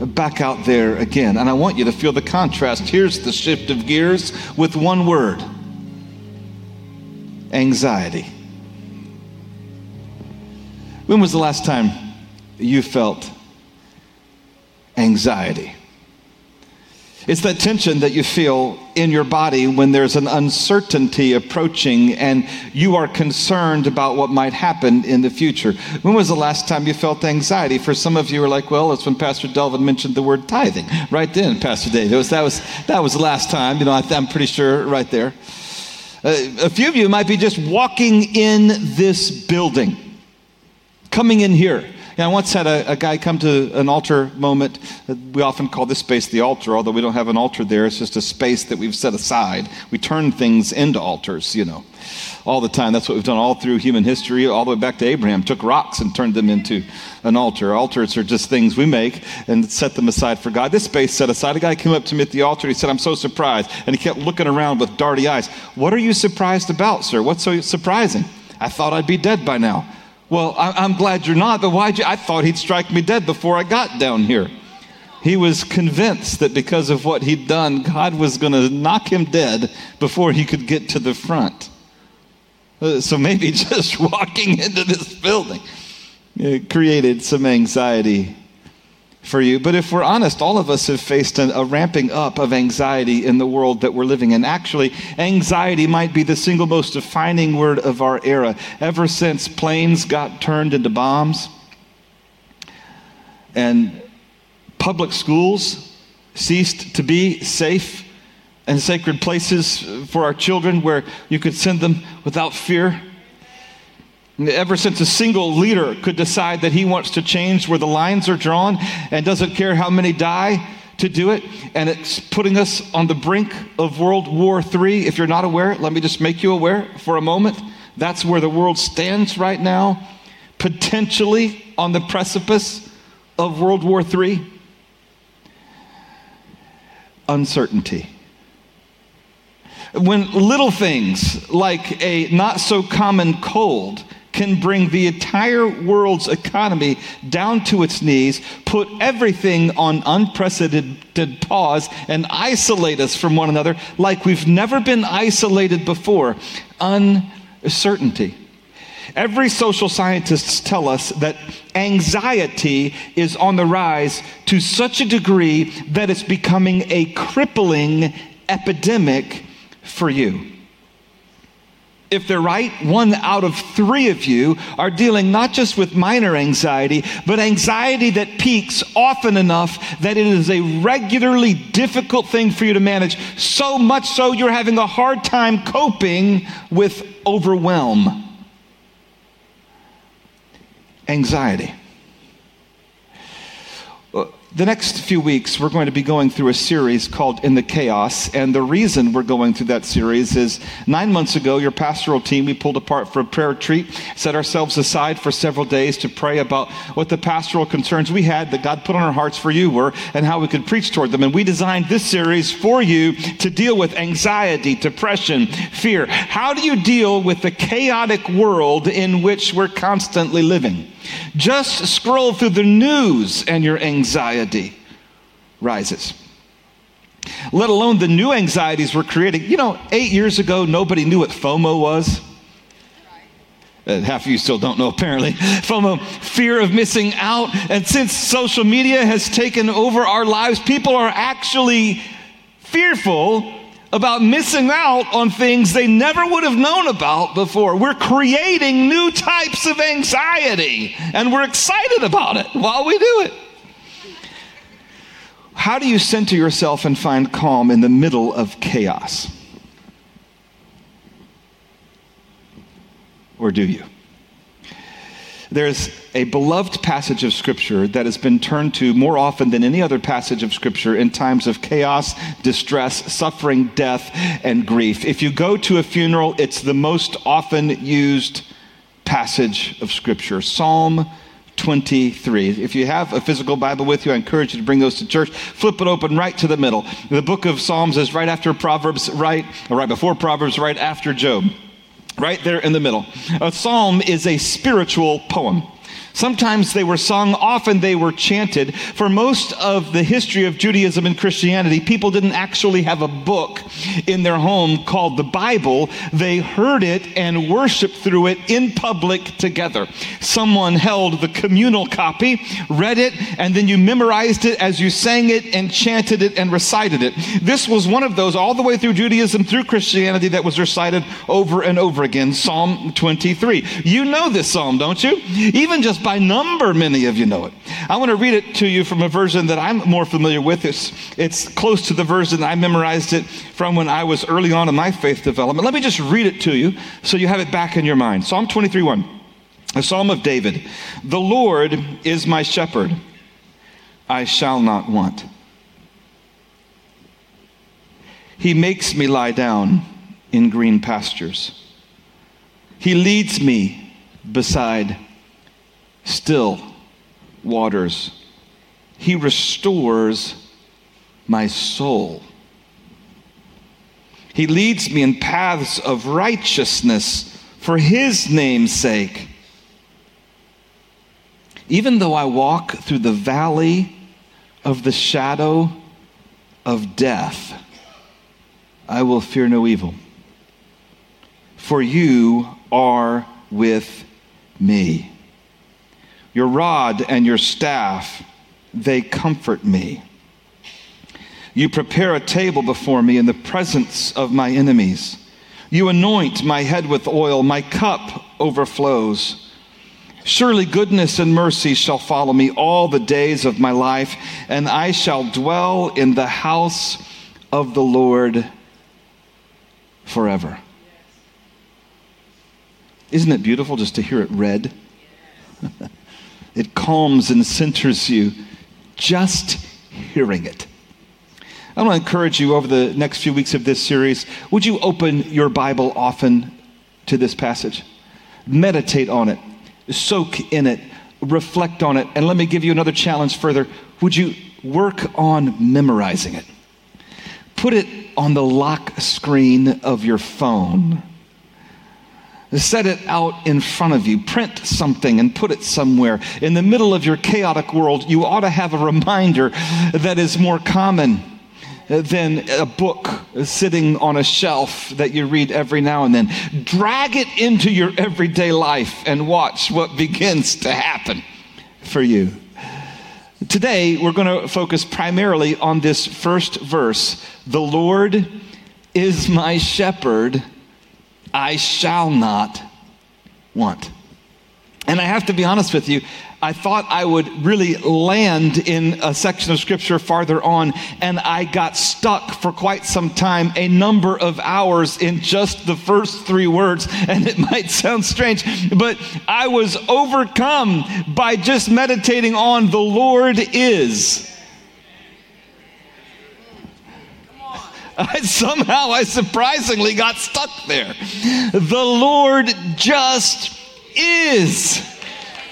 back out there again. And I want you to feel the contrast. Here's the shift of gears with one word anxiety. When was the last time you felt anxiety? It's that tension that you feel in your body when there's an uncertainty approaching and you are concerned about what might happen in the future. When was the last time you felt anxiety? For some of you are like, well, it's when Pastor Delvin mentioned the word tithing. Right then, Pastor Dave. Was, that, was, that was the last time. You know, I, am pretty sure right there. Uh, a few of you might be just walking in this building, coming in here yeah, I once had a, a, guy come to an altar moment. We often call this space the altar, although we don't have an altar there. It's just a space that we've set aside. We turn things into altars, you know, all the time. That's what we've done all through human history, all the way back to Abraham. Took rocks and turned them into an altar. Altars are just things we make and set them aside for God. This space set aside. A guy came up to me at the altar. He said, I'm so surprised. And he kept looking around with darty eyes. What are you surprised about, sir? What's so surprising? I thought I'd be dead by now. Well, I, am glad you're not, but why'd you? I thought he'd strike me dead before I got down here. He was convinced that because of what he'd done, God was going to knock him dead before he could get to the front. Uh, so maybe just walking into this building created some anxiety for you. But if we're honest, all of us have faced a, a, ramping up of anxiety in the world that we're living in. Actually, anxiety might be the single most defining word of our era. Ever since planes got turned into bombs and public schools ceased to be safe and sacred places for our children where you could send them without fear Ever since a single leader could decide that he wants to change where the lines are drawn and doesn't care how many die to do it, and it's putting us on the brink of World War III. If you're not aware, let me just make you aware for a moment. That's where the world stands right now, potentially on the precipice of World War III. Uncertainty when little things like a not so common cold can bring the entire world's economy down to its knees, put everything on unprecedented pause, and isolate us from one another like we've never been isolated before. Uncertainty. Every social scientists tell us that anxiety is on the rise to such a degree that it's becoming a crippling epidemic for you if they're right, one out of three of you are dealing not just with minor anxiety, but anxiety that peaks often enough that it is a regularly difficult thing for you to manage. So much so you're having a hard time coping with overwhelm. Anxiety the next few weeks, we're going to be going through a series called In the Chaos. And the reason we're going through that series is nine months ago, your pastoral team, we pulled apart for a prayer retreat, set ourselves aside for several days to pray about what the pastoral concerns we had that God put on our hearts for you were and how we could preach toward them. And we designed this series for you to deal with anxiety, depression, fear. How do you deal with the chaotic world in which we're constantly living? Just scroll through the news and your anxiety rises. Let alone the new anxieties we're creating. You know, eight years ago, nobody knew what FOMO was. Uh, half of you still don't know, apparently. FOMO, fear of missing out. And since social media has taken over our lives, people are actually fearful about missing out on things they never would have known about before. We're creating new types of anxiety, and we're excited about it while we do it. How do you center yourself and find calm in the middle of chaos? Or do you? There's a beloved passage of Scripture that has been turned to more often than any other passage of Scripture in times of chaos, distress, suffering, death, and grief. If you go to a funeral, it's the most often used passage of Scripture Psalm 23. If you have a physical Bible with you, I encourage you to bring those to church. Flip it open right to the middle. The book of Psalms is right after Proverbs, right, or right before Proverbs, right after Job right there in the middle. A psalm is a spiritual poem. Sometimes they were sung, often they were chanted. For most of the history of Judaism and Christianity, people didn't actually have a book in their home called the Bible. They heard it and worshiped through it in public together. Someone held the communal copy, read it, and then you memorized it as you sang it and chanted it and recited it. This was one of those all the way through Judaism, through Christianity, that was recited over and over again. Psalm 23. You know this psalm, don't you? Even just by number, many of you know it. I want to read it to you from a version that I'm more familiar with. It's, it's close to the version I memorized it from when I was early on in my faith development. Let me just read it to you so you have it back in your mind. Psalm 23 1, a psalm of David. The Lord is my shepherd, I shall not want. He makes me lie down in green pastures. He leads me beside still waters. He restores my soul. He leads me in paths of righteousness for his name's sake. Even though I walk through the valley of the shadow of death, I will fear no evil. For you are with me. Your rod and your staff, they comfort me. You prepare a table before me in the presence of my enemies. You anoint my head with oil, my cup overflows. Surely goodness and mercy shall follow me all the days of my life, and I shall dwell in the house of the Lord forever. Isn't it beautiful just to hear it read? It calms and centers you just hearing it. I want to encourage you over the next few weeks of this series, would you open your Bible often to this passage? Meditate on it, soak in it, reflect on it, and let me give you another challenge further. Would you work on memorizing it? Put it on the lock screen of your phone Set it out in front of you. Print something and put it somewhere. In the middle of your chaotic world, you ought to have a reminder that is more common than a book sitting on a shelf that you read every now and then. Drag it into your everyday life and watch what begins to happen for you. Today, we're going to focus primarily on this first verse The Lord is my shepherd I shall not want. And I have to be honest with you, I thought I would really land in a section of scripture farther on, and I got stuck for quite some time, a number of hours in just the first three words. And it might sound strange, but I was overcome by just meditating on the Lord is. I, somehow I surprisingly got stuck there. The Lord just is.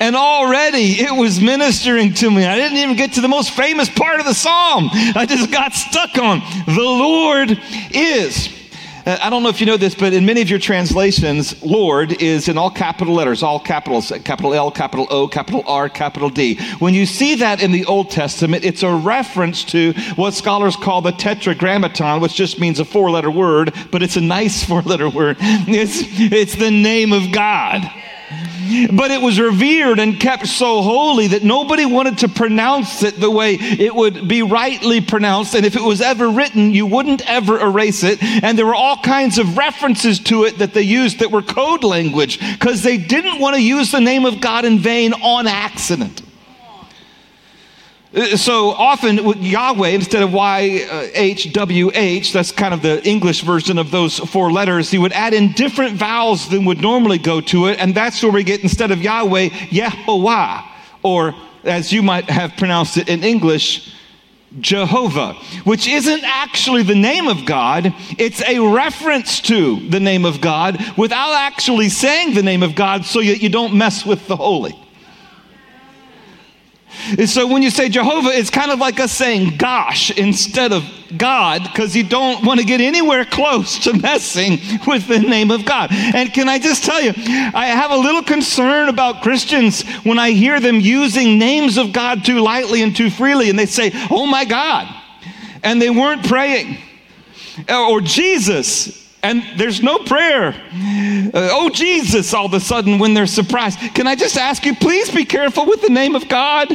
And already it was ministering to me. I didn't even get to the most famous part of the psalm. I just got stuck on the Lord is. Uh, I don't know if you know this, but in many of your translations, Lord is in all capital letters, all capitals, capital L, capital O, capital R, capital D. When you see that in the Old Testament, it's a reference to what scholars call the tetragrammaton, which just means a four letter word, but it's a nice four letter word. It's, it's the name of God. But it was revered and kept so holy that nobody wanted to pronounce it the way it would be rightly pronounced. And if it was ever written, you wouldn't ever erase it. And there were all kinds of references to it that they used that were code language because they didn't want to use the name of God in vain on accident. Uh, so often Yahweh instead of Y-H-W-H, that's kind of the English version of those four letters, he would add in different vowels than would normally go to it, and that's where we get instead of Yahweh, Yehovah, or as you might have pronounced it in English, Jehovah, which isn't actually the name of God, it's a reference to the name of God without actually saying the name of God so that you don't mess with the holy. And so when you say Jehovah, it's kind of like us saying gosh instead of God because you don't want to get anywhere close to messing with the name of God. And can I just tell you, I have a little concern about Christians when I hear them using names of God too lightly and too freely and they say, oh my God, and they weren't praying. Or Jesus, and there's no prayer. Uh, oh, Jesus, all of a sudden when they're surprised. Can I just ask you, please be careful with the name of God?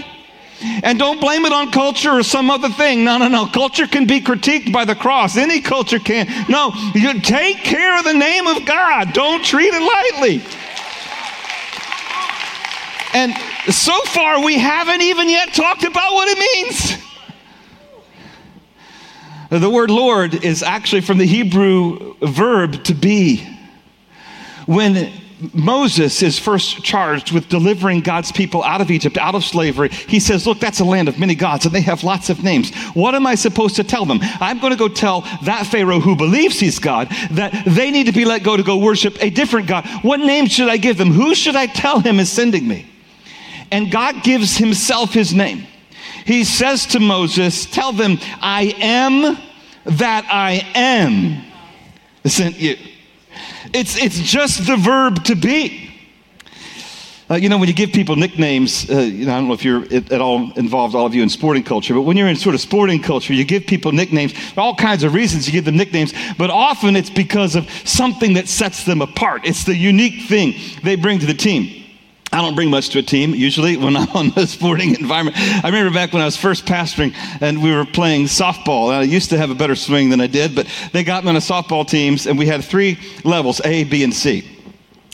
And don't blame it on culture or some other thing. No, no, no. Culture can be critiqued by the cross. Any culture can. No, you take care of the name of God. Don't treat it lightly. And so far, we haven't even yet talked about what it means. The word Lord is actually from the Hebrew verb to be. When Moses is first charged with delivering God's people out of Egypt, out of slavery. He says, Look, that's a land of many gods, and they have lots of names. What am I supposed to tell them? I'm going to go tell that Pharaoh who believes he's God that they need to be let go to go worship a different God. What name should I give them? Who should I tell him is sending me? And God gives himself his name. He says to Moses, Tell them, I am that I am sent you. It's, it's just the verb to be. Uh, you know, when you give people nicknames, uh, you know, I don't know if you're at, at, all involved, all of you in sporting culture, but when you're in sort of sporting culture, you give people nicknames. for all kinds of reasons you give them nicknames, but often it's because of something that sets them apart. It's the unique thing they bring to the team. I don't bring much to a team usually when I'm on a sporting environment. I remember back when I was first pastoring and we were playing softball. I used to have a better swing than I did, but they got me on a softball teams and we had three levels A, B, and C.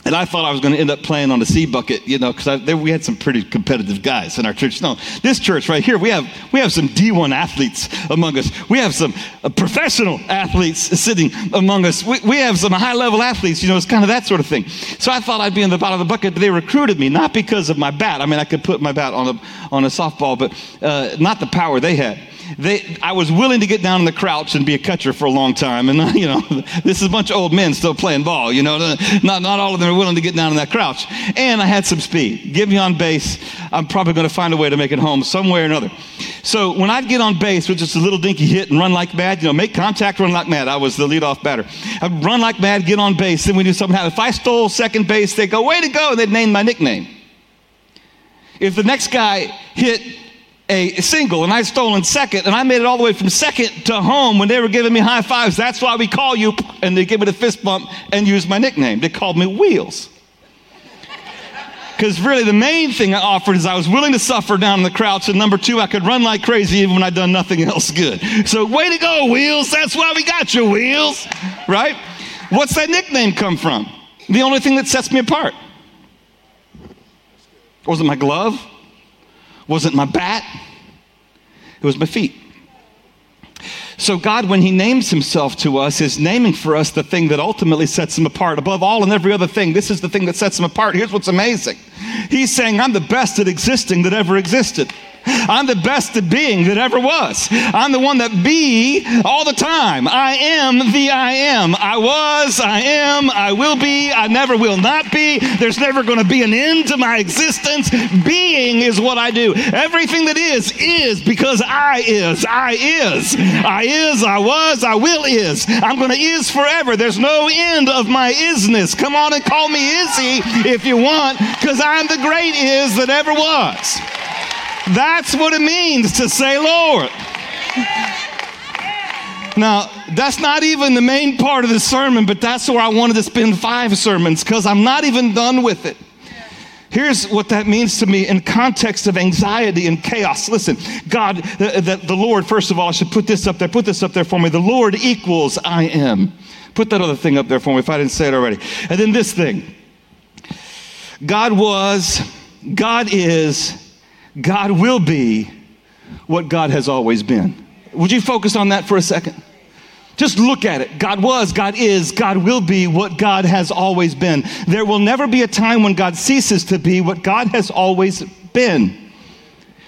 And I thought I was going to end up playing on the C bucket, you know, because we had some pretty competitive guys in our church. No, this church right here, we have we have some D1 athletes among us. We have some uh, professional athletes sitting among us. We, we have some high level athletes, you know, it's kind of that sort of thing. So I thought I'd be in the bottom of the bucket, but they recruited me not because of my bat. I mean, I could put my bat on a on a softball, but uh, not the power they had they, I was willing to get down in the crouch and be a catcher for a long time. And, you know, this is a bunch of old men still playing ball, you know. Not, not all of them are willing to get down in that crouch. And I had some speed. Give me on base. I'm probably going to find a way to make it home some way or another. So when I'd get on base with just a little dinky hit and run like mad, you know, make contact, run like mad. I was the leadoff batter. I'd run like mad, get on base. Then we do something happen. If I stole second base, they'd go, way to go. And they'd name my nickname. If the next guy hit a single and I'd stolen second and I made it all the way from second to home when they were giving me high fives. That's why we call you. And they give me the fist bump and use my nickname. They called me Wheels. Because really, the main thing I offered is I was willing to suffer down in the crouch, and number two, I could run like crazy even when I'd done nothing else good. So, way to go, Wheels. That's why we got you, Wheels. Right? What's that nickname come from? The only thing that sets me apart. Was it my glove? Wasn't my bat, it was my feet. So, God, when He names Himself to us, is naming for us the thing that ultimately sets Him apart. Above all and every other thing, this is the thing that sets Him apart. Here's what's amazing He's saying, I'm the best at existing that ever existed. I'm the best at being that ever was. I'm the one that be all the time. I am the I am. I was, I am, I will be, I never will not be. There's never going to be an end to my existence. Being is what I do. Everything that is, is because I is. I is. I is, I was, I will is. I'm going to is forever. There's no end of my isness. Come on and call me Izzy if you want, because I'm the great is that ever was. That's what it means to say Lord. Now, that's not even the main part of the sermon, but that's where I wanted to spend five sermons because I'm not even done with it. Here's what that means to me in context of anxiety and chaos. Listen, God, the, the, the, Lord, first of all, I should put this up there, put this up there for me. The Lord equals I am. Put that other thing up there for me if I didn't say it already. And then this thing God was, God is, God will be what God has always been. Would you focus on that for a second? Just look at it. God was, God is, God will be what God has always been. There will never be a time when God ceases to be what God has always been.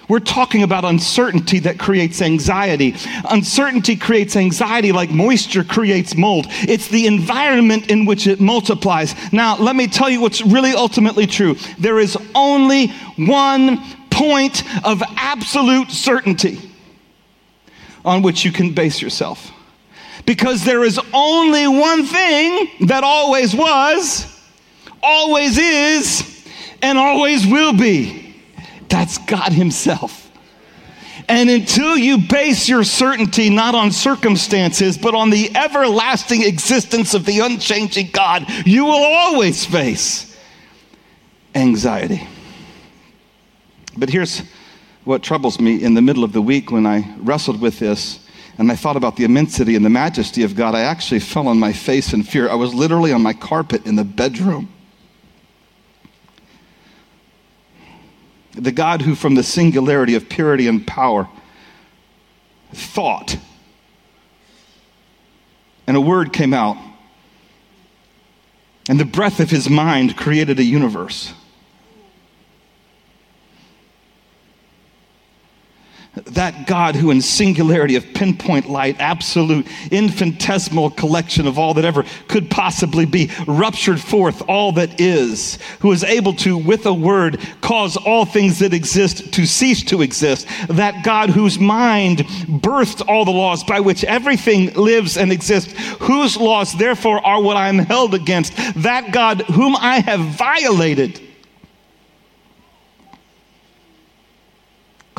We're talking about uncertainty that creates anxiety. Uncertainty creates anxiety like moisture creates mold. It's the environment in which it multiplies. Now, let me tell you what's really ultimately true. There is only one point of absolute certainty on which you can base yourself. Because there is only one thing that always was, always is, and always will be. That's God Himself. And until you base your certainty not on circumstances, but on the everlasting existence of the unchanging God, you will always face anxiety. But here's what troubles me in the middle of the week when I wrestled with this and I thought about the immensity and the majesty of God, I actually fell on my face in fear. I was literally on my carpet in the bedroom. The God who, from the singularity of purity and power, thought, and a word came out, and the breath of his mind created a universe. That God who, in singularity of pinpoint light, absolute, infinitesimal collection of all that ever could possibly be, ruptured forth all that is, who is able to, with a word, cause all things that exist to cease to exist, that God whose mind birthed all the laws by which everything lives and exists, whose laws therefore are what I am held against, that God whom I have violated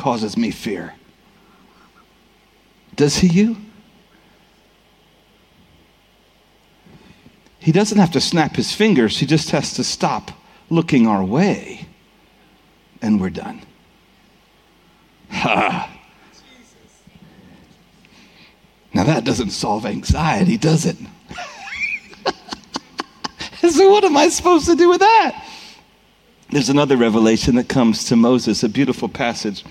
causes me fear. Does he you? He doesn't have to snap his fingers, he just has to stop looking our way, and we're done. Ha! Now that doesn't solve anxiety, does it? so, what am I supposed to do with that? There's another revelation that comes to Moses, a beautiful passage.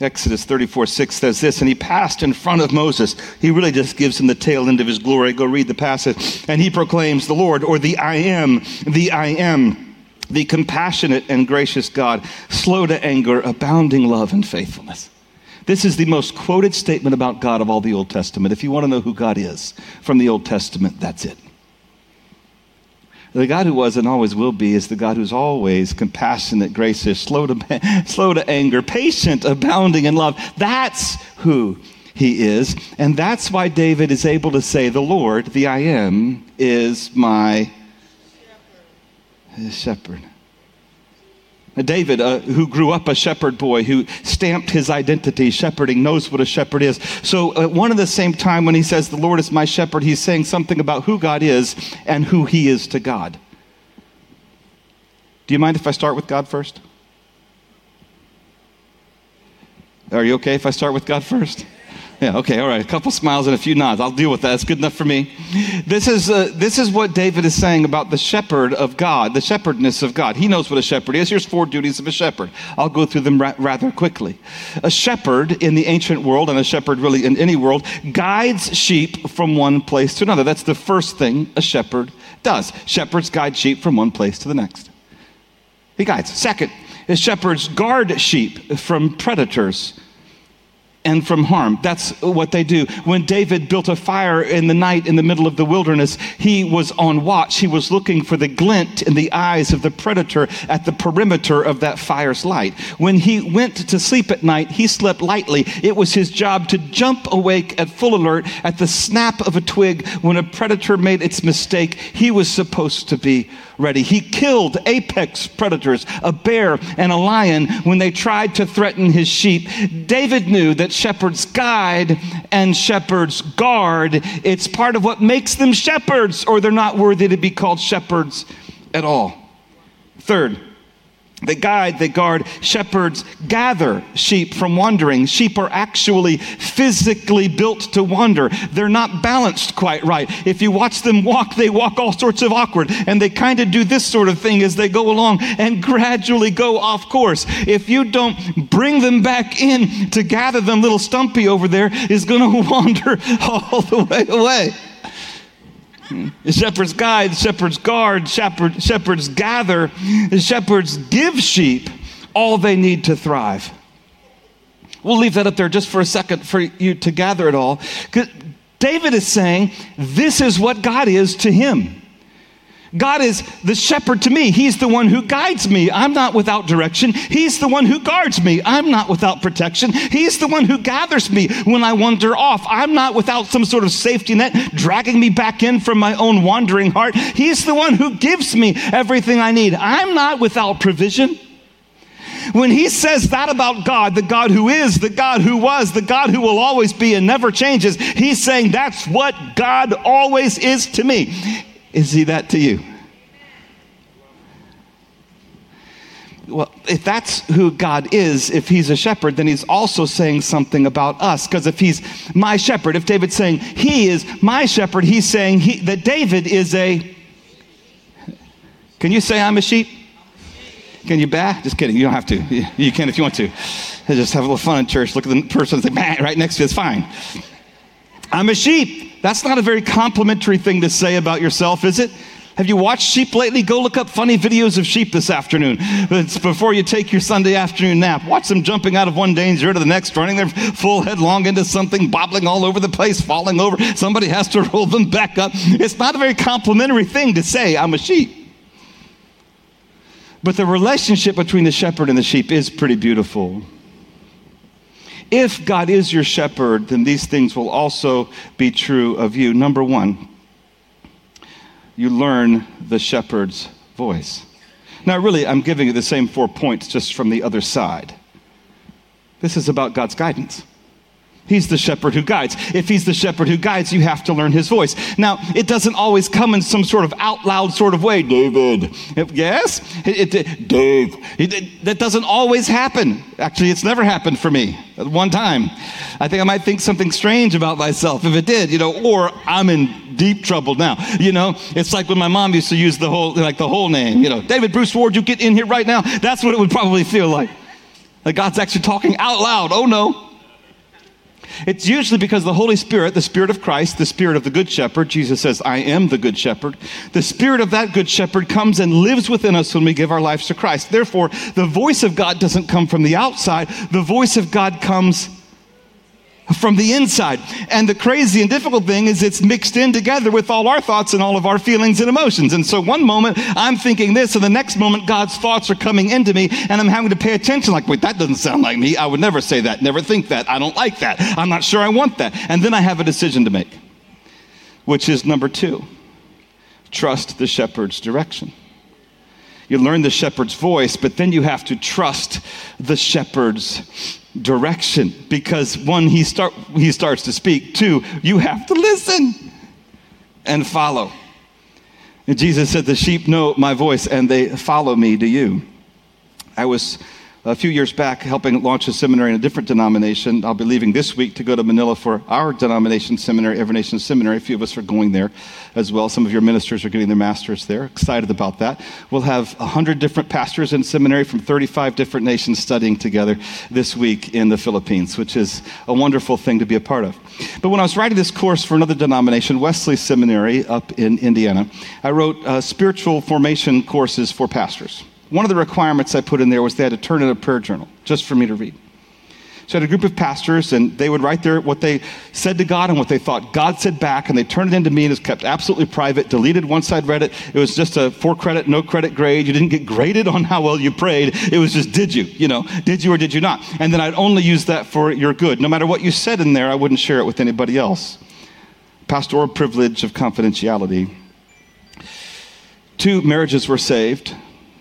Exodus 34 6 says this, and he passed in front of Moses. He really just gives him the tail end of his glory. Go read the passage. And he proclaims, The Lord, or the I am, the I am, the compassionate and gracious God, slow to anger, abounding love and faithfulness. This is the most quoted statement about God of all the Old Testament. If you want to know who God is from the Old Testament, that's it. The God who was and always will be is the God who's always compassionate, gracious, slow to, slow to anger, patient, abounding in love. That's who he is. And that's why David is able to say, The Lord, the I am, is my shepherd. shepherd. David, uh, who grew up a shepherd boy, who stamped his identity shepherding, knows what a shepherd is. So, at one and the same time, when he says, The Lord is my shepherd, he's saying something about who God is and who he is to God. Do you mind if I start with God first? Are you okay if I start with God first? Yeah, okay, all right. A couple smiles and a few nods. I'll deal with that. That's good enough for me. This is, uh, this is what David is saying about the shepherd of God, the shepherdness of God. He knows what a shepherd is. Here's four duties of a shepherd. I'll go through them ra- rather quickly. A shepherd in the ancient world, and a shepherd really in any world, guides sheep from one place to another. That's the first thing a shepherd does. Shepherds guide sheep from one place to the next. He guides. Second, shepherds guard sheep from predators and from harm. That's what they do. When David built a fire in the night in the middle of the wilderness, he was on watch. He was looking for the glint in the eyes of the predator at the perimeter of that fire's light. When he went to sleep at night, he slept lightly. It was his job to jump awake at full alert at the snap of a twig when a predator made its mistake. He was supposed to be ready. He killed apex predators, a bear and a lion, when they tried to threaten his sheep. David knew that shepherds guide and shepherds guard. It's part of what makes them shepherds, or they're not worthy to be called shepherds at all. Third, They guide, they guard. Shepherds gather sheep from wandering. Sheep are actually physically built to wander. They're not balanced quite right. If you watch them walk, they walk all sorts of awkward. And they kind of do this sort of thing as they go along and gradually go off course. If you don't bring them back in to gather them, little Stumpy over there is going to wander all the way away. The shepherds guide, shepherds guard, shepherd, shepherds gather, the shepherds give sheep all they need to thrive. We'll leave that up there just for a second for you to gather it all. David is saying this is what God is to him. God is the shepherd to me. He's the one who guides me. I'm not without direction. He's the one who guards me. I'm not without protection. He's the one who gathers me when I wander off. I'm not without some sort of safety net dragging me back in from my own wandering heart. He's the one who gives me everything I need. I'm not without provision. When he says that about God, the God who is, the God who was, the God who will always be and never changes, he's saying that's what God always is to me. Is he that to you? Well, if that's who God is, if he's a shepherd, then he's also saying something about us. Because if he's my shepherd, if David's saying he is my shepherd, he's saying he, that David is a. Can you say I'm a sheep? Can you back? Just kidding. You don't have to. You can if you want to. Just have a little fun in church. Look at the person and say, man, right next to you. It's fine. I'm a sheep. That's not a very complimentary thing to say about yourself, is it? Have you watched sheep lately? Go look up funny videos of sheep this afternoon. It's before you take your Sunday afternoon nap. Watch them jumping out of one danger to the next, running their full headlong into something, bobbling all over the place, falling over. Somebody has to roll them back up. It's not a very complimentary thing to say, I'm a sheep. But the relationship between the shepherd and the sheep is pretty beautiful. If God is your shepherd, then these things will also be true of you. Number one, you learn the shepherd's voice. Now, really, I'm giving you the same four points just from the other side. This is about God's guidance. He's the shepherd who guides. If he's the shepherd who guides, you have to learn his voice. Now, it doesn't always come in some sort of out loud sort of way. David. Yes? It, it, Dave. It, that doesn't always happen. Actually, it's never happened for me at one time. I think I might think something strange about myself if it did, you know, or I'm in deep trouble now. You know, it's like when my mom used to use the whole, like the whole name, you know, David Bruce Ward, you get in here right now. That's what it would probably feel like. Like God's actually talking out loud. Oh no. It's usually because the Holy Spirit, the Spirit of Christ, the Spirit of the Good Shepherd, Jesus says, I am the Good Shepherd. The Spirit of that Good Shepherd comes and lives within us when we give our lives to Christ. Therefore, the voice of God doesn't come from the outside, the voice of God comes from the inside. And the crazy and difficult thing is it's mixed in together with all our thoughts and all of our feelings and emotions. And so one moment I'm thinking this, and the next moment God's thoughts are coming into me, and I'm having to pay attention like, wait, that doesn't sound like me. I would never say that, never think that. I don't like that. I'm not sure I want that. And then I have a decision to make, which is number two trust the shepherd's direction. You learn the shepherd's voice, but then you have to trust the shepherd's direction because one, he, start, he starts to speak. Two, you have to listen and follow. And Jesus said, The sheep know my voice and they follow me. Do you? I was a few years back helping launch a seminary in a different denomination. I'll be leaving this week to go to Manila for our denomination seminary, Every Nation Seminary. A few of us are going there as well. Some of your ministers are getting their masters there. Excited about that. We'll have 100 different pastors in seminary from 35 different nations studying together this week in the Philippines, which is a wonderful thing to be a part of. But when I was writing this course for another denomination, Wesley Seminary up in Indiana, I wrote uh, spiritual formation courses for pastors. One of the requirements I put in there was they had to turn in a prayer journal just for me to read. So I had a group of pastors, and they would write there what they said to God and what they thought God said back, and they turned it into me, and it was kept absolutely private, deleted once I'd read it. It was just a four credit, no credit grade. You didn't get graded on how well you prayed. It was just, did you? You know, did you or did you not? And then I'd only use that for your good. No matter what you said in there, I wouldn't share it with anybody else. Pastoral privilege of confidentiality. Two marriages were saved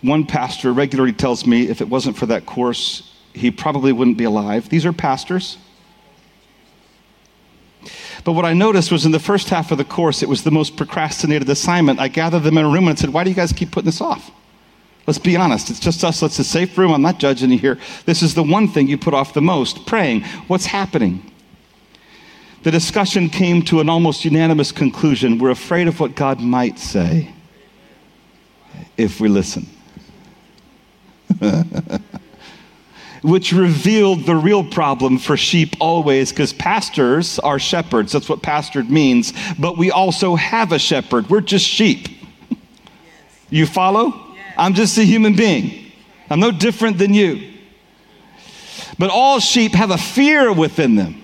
one pastor regularly tells me if it wasn't for that course, he probably wouldn't be alive. These are pastors. But what I noticed was in the first half of the course, it was the most procrastinated assignment. I gathered them in a room and said, Why do you guys keep putting this off? Let's be honest. It's just us. It's a safe room. I'm not judging you here. This is the one thing you put off the most praying. What's happening? The discussion came to an almost unanimous conclusion. We're afraid of what God might say if we listen. Which revealed the real problem for sheep always, because pastors are shepherds. That's what pastored means. But we also have a shepherd. We're just sheep. You follow? I'm just a human being. I'm no different than you. But all sheep have a fear within them.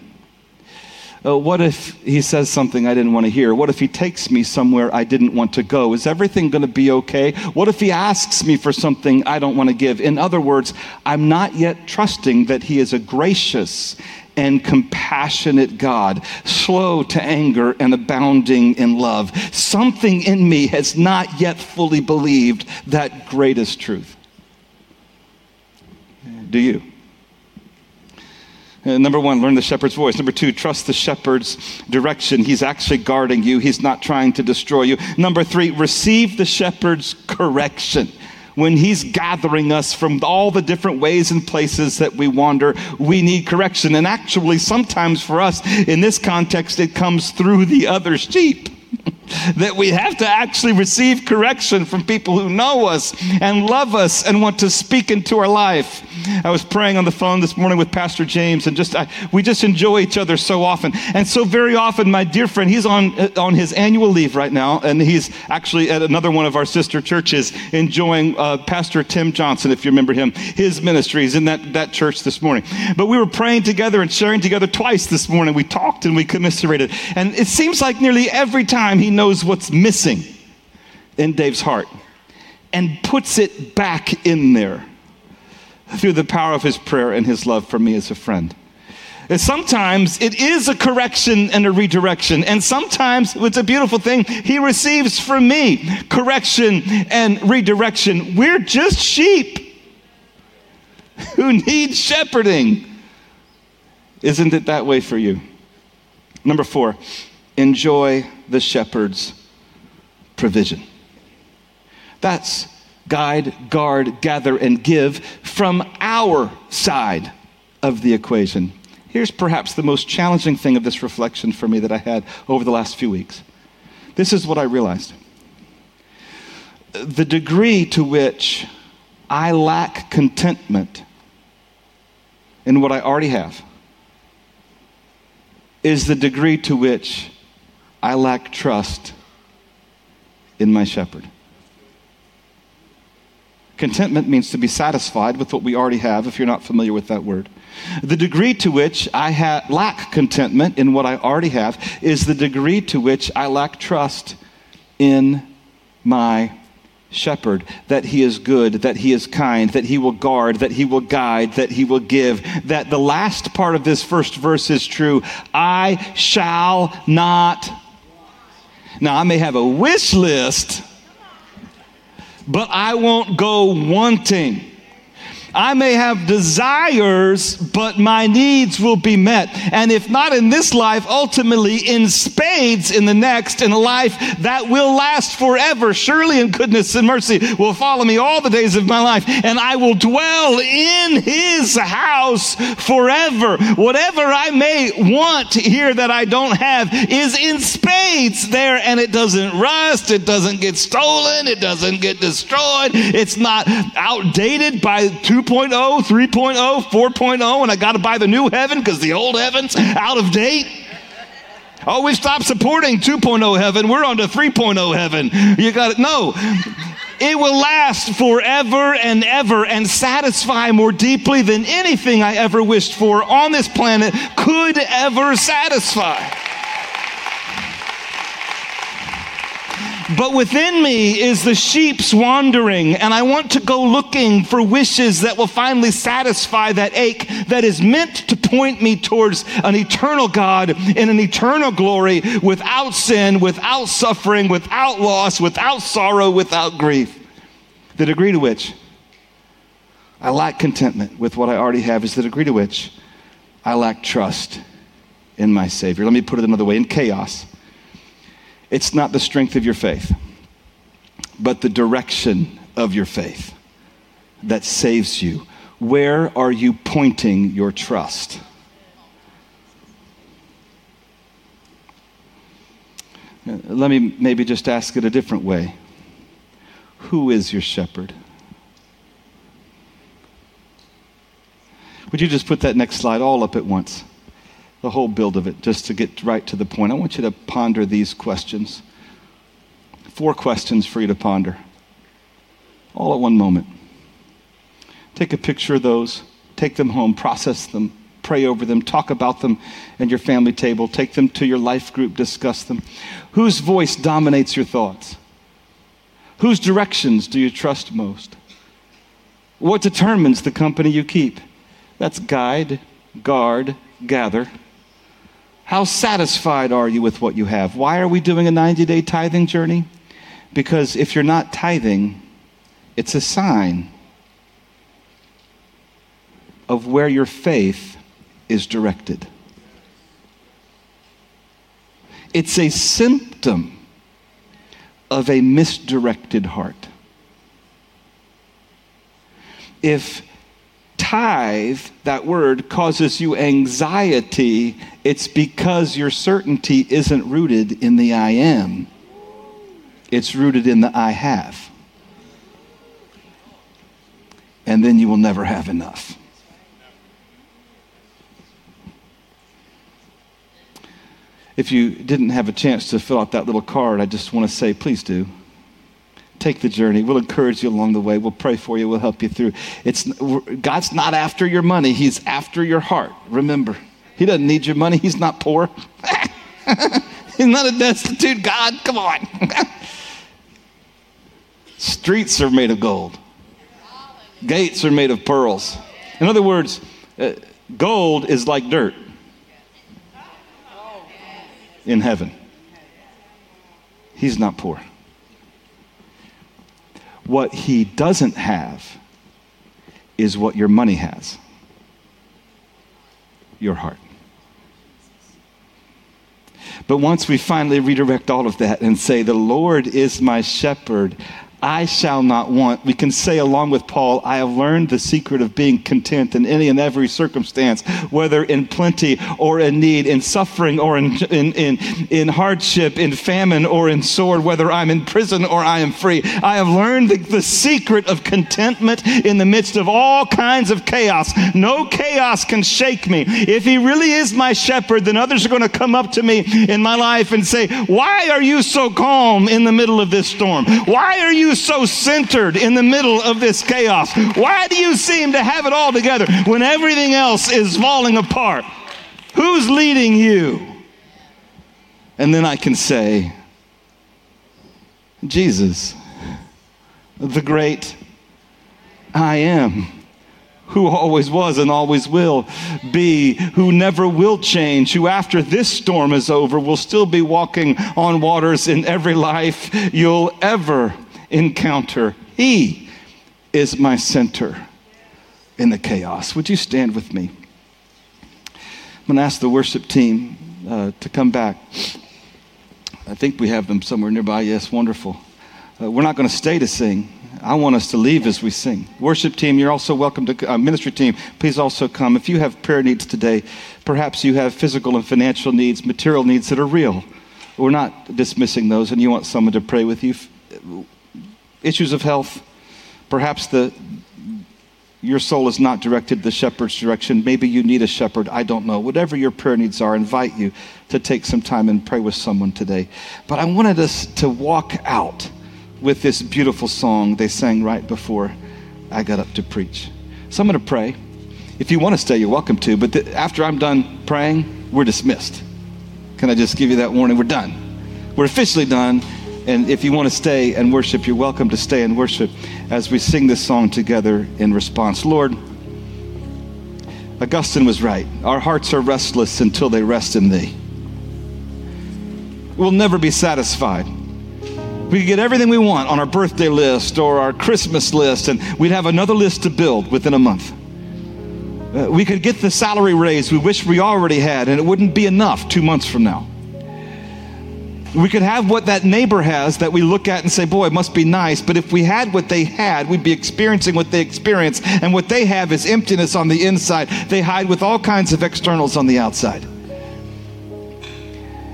Uh, what if he says something I didn't want to hear? What if he takes me somewhere I didn't want to go? Is everything going to be okay? What if he asks me for something I don't want to give? In other words, I'm not yet trusting that he is a gracious and compassionate God, slow to anger and abounding in love. Something in me has not yet fully believed that greatest truth. Do you? Uh, number one, learn the shepherd's voice. Number two, trust the shepherd's direction. He's actually guarding you, he's not trying to destroy you. Number three, receive the shepherd's correction when He's gathering us from all the different ways and places that we wander, we need correction. And actually, sometimes for us, in this context, it comes through the other sheep. That we have to actually receive correction from people who know us and love us and want to speak into our life. I was praying on the phone this morning with Pastor James, and just I, we just enjoy each other so often. And so very often, my dear friend, he's on uh, on his annual leave right now, and he's actually at another one of our sister churches enjoying uh, Pastor Tim Johnson, if you remember him, his ministry. ministries in that that church this morning. But we were praying together and sharing together twice this morning. We talked and we commiserated, and it seems like nearly every time he knows what's missing in Dave's heart and puts it back in there through the power of his prayer and his love for me as a friend. And sometimes it is a correction and a redirection. And sometimes it's a beautiful thing. He receives from me correction and redirection. We're just sheep who need shepherding. Isn't it that way for you? Number four, enjoy the shepherd's provision. That's guide, guard, gather, and give from our side of the equation. Here's perhaps the most challenging thing of this reflection for me that I had over the last few weeks. This is what I realized the degree to which I lack contentment in what I already have is the degree to which I lack trust in my shepherd. Contentment means to be satisfied with what we already have, if you're not familiar with that word. The degree to which I ha- lack contentment in what I already have is the degree to which I lack trust in my shepherd, that he is good, that he is kind, that he will guard, that he will guide, that he will give. That the last part of this first verse is true. I shall not now, I may have a wish list, but I won't go wanting. I may have desires, but my needs will be met. And if not in this life, ultimately in spades in the next, in a life that will last forever. Surely in goodness and mercy will follow me all the days of my life, and I will dwell in his house forever. Whatever I may want here that I don't have is in spades there, and it doesn't rust, it doesn't get stolen, it doesn't get destroyed, it's not outdated by two 2.0, 3.0, 4.0, and I got to buy the new heaven because the old heaven's out of date. Oh, we stopped supporting 2.0 heaven. We're on to 3.0 heaven. You got it. No. It will last forever and ever and satisfy more deeply than anything I ever wished for on this planet could ever satisfy. But within me is the sheep's wandering, and I want to go looking for wishes that will finally satisfy that ache that is meant to point me towards an eternal God in an eternal glory without sin, without suffering, without loss, without sorrow, without grief. The degree to which I lack contentment with what I already have is the degree to which I lack trust in my Savior. Let me put it another way in chaos it's not the strength of your faith, but the direction of your faith. that saves you. Where are you pointing your trust? Uh, let me maybe just ask it a different way. Who is your shepherd? Would you just put that next slide all up at once? The whole build of it, just to get right to the point. I want you to ponder these questions. Four questions for you to ponder, all at one moment. Take a picture of those, take them home, process them, pray over them, talk about them at your family table, take them to your life group, discuss them. Whose voice dominates your thoughts? Whose directions do you trust most? What determines the company you keep? That's guide, guard, gather. How satisfied are you with what you have? Why are we doing a 90 day tithing journey? Because if you're not tithing, it's a sign of where your faith is directed. It's a symptom of a misdirected heart. If tithe, that word, causes you anxiety, it's because your certainty isn't rooted in the I am, it's rooted in the I have. And then you will never have enough. If you didn't have a chance to fill out that little card, I just want to say, please do take the journey. We'll encourage you along the way. We'll pray for you. We'll help you through. It's, God's not after your money, He's after your heart. Remember, He doesn't need your money. He's not poor. He's not a destitute God. Come on. Streets are made of gold, gates are made of pearls. In other words, uh, gold is like dirt in heaven. He's not poor. What he doesn't have is what your money has your heart. But once we finally redirect all of that and say, The Lord is my shepherd, I shall not want. We can say, along with Paul, I have learned the secret of being content in any and every circumstance, whether in plenty or in need, in suffering or in, in, in, in hardship, in famine or in sword, whether I'm in prison or I am free. I have learned the, the secret of contentment in the midst of all kinds of chaos. No chaos can shake me. If He really is my shepherd, then others are going to come up to me in my life and say, Why are you so calm in the middle of this storm? Why are you you so centered in the middle of this chaos? Why do you seem to have it all together when everything else is falling apart? Who's leading you? And then I can say, Jesus, the great I am, who always was and always will be, who never will change, who after this storm is over will still be walking on waters in every life you'll ever encounter. He is my center in the chaos. Would you stand with me? I'm going to ask the worship team uh, to come back. I think we have them somewhere nearby. Yes, wonderful. Uh, we're not going to stay to sing. I want us to leave as we sing. Worship team, you're also welcome to, uh, ministry team, please also come. If you have prayer needs today, perhaps you have physical and financial needs, material needs that are real. We're not dismissing those, and you want someone to pray with you issues of health. Perhaps the, your soul is not directed the shepherd's direction. Maybe you need a shepherd. I don't know. Whatever your prayer needs are, I invite you to take some time and pray with someone today. But I wanted us to walk out with this beautiful song they sang right before I got up to preach. So I'm going to pray. If you want to stay, you're welcome to. But th- after I'm done praying, we're dismissed. Can I just give you that warning? We're done. We're officially done. And if you want to stay and worship, you're welcome to stay and worship as we sing this song together in response. Lord, Augustine was right. Our hearts are restless until they rest in Thee. We'll never be satisfied. We could get everything we want on our birthday list or our Christmas list, and we'd have another list to build within a month. Uh, we could get the salary raise we wish we already had, and it wouldn't be enough two months from now. We could have what that neighbor has that we look at and say, boy, it must be nice. But if we had what they had, we'd be experiencing what they experience. And what they have is emptiness on the inside. They hide with all kinds of externals on the outside.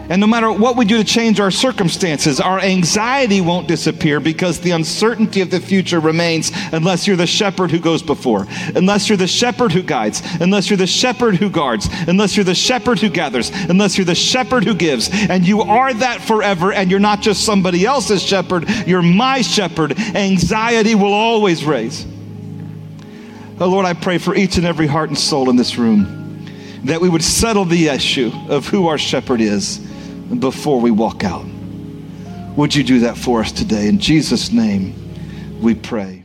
And no matter what we do to change our circumstances, our anxiety won't disappear because the uncertainty of the future remains unless you're the shepherd who goes before, unless you're the shepherd who guides, unless you're the shepherd who guards, unless you're the shepherd who gathers, unless you're the shepherd who gives. And you are that forever, and you're not just somebody else's shepherd, you're my shepherd. Anxiety will always raise. Oh Lord, I pray for each and every heart and soul in this room that we would settle the issue of who our shepherd is before we walk out. Would you do that for us today? In Jesus' name, we pray.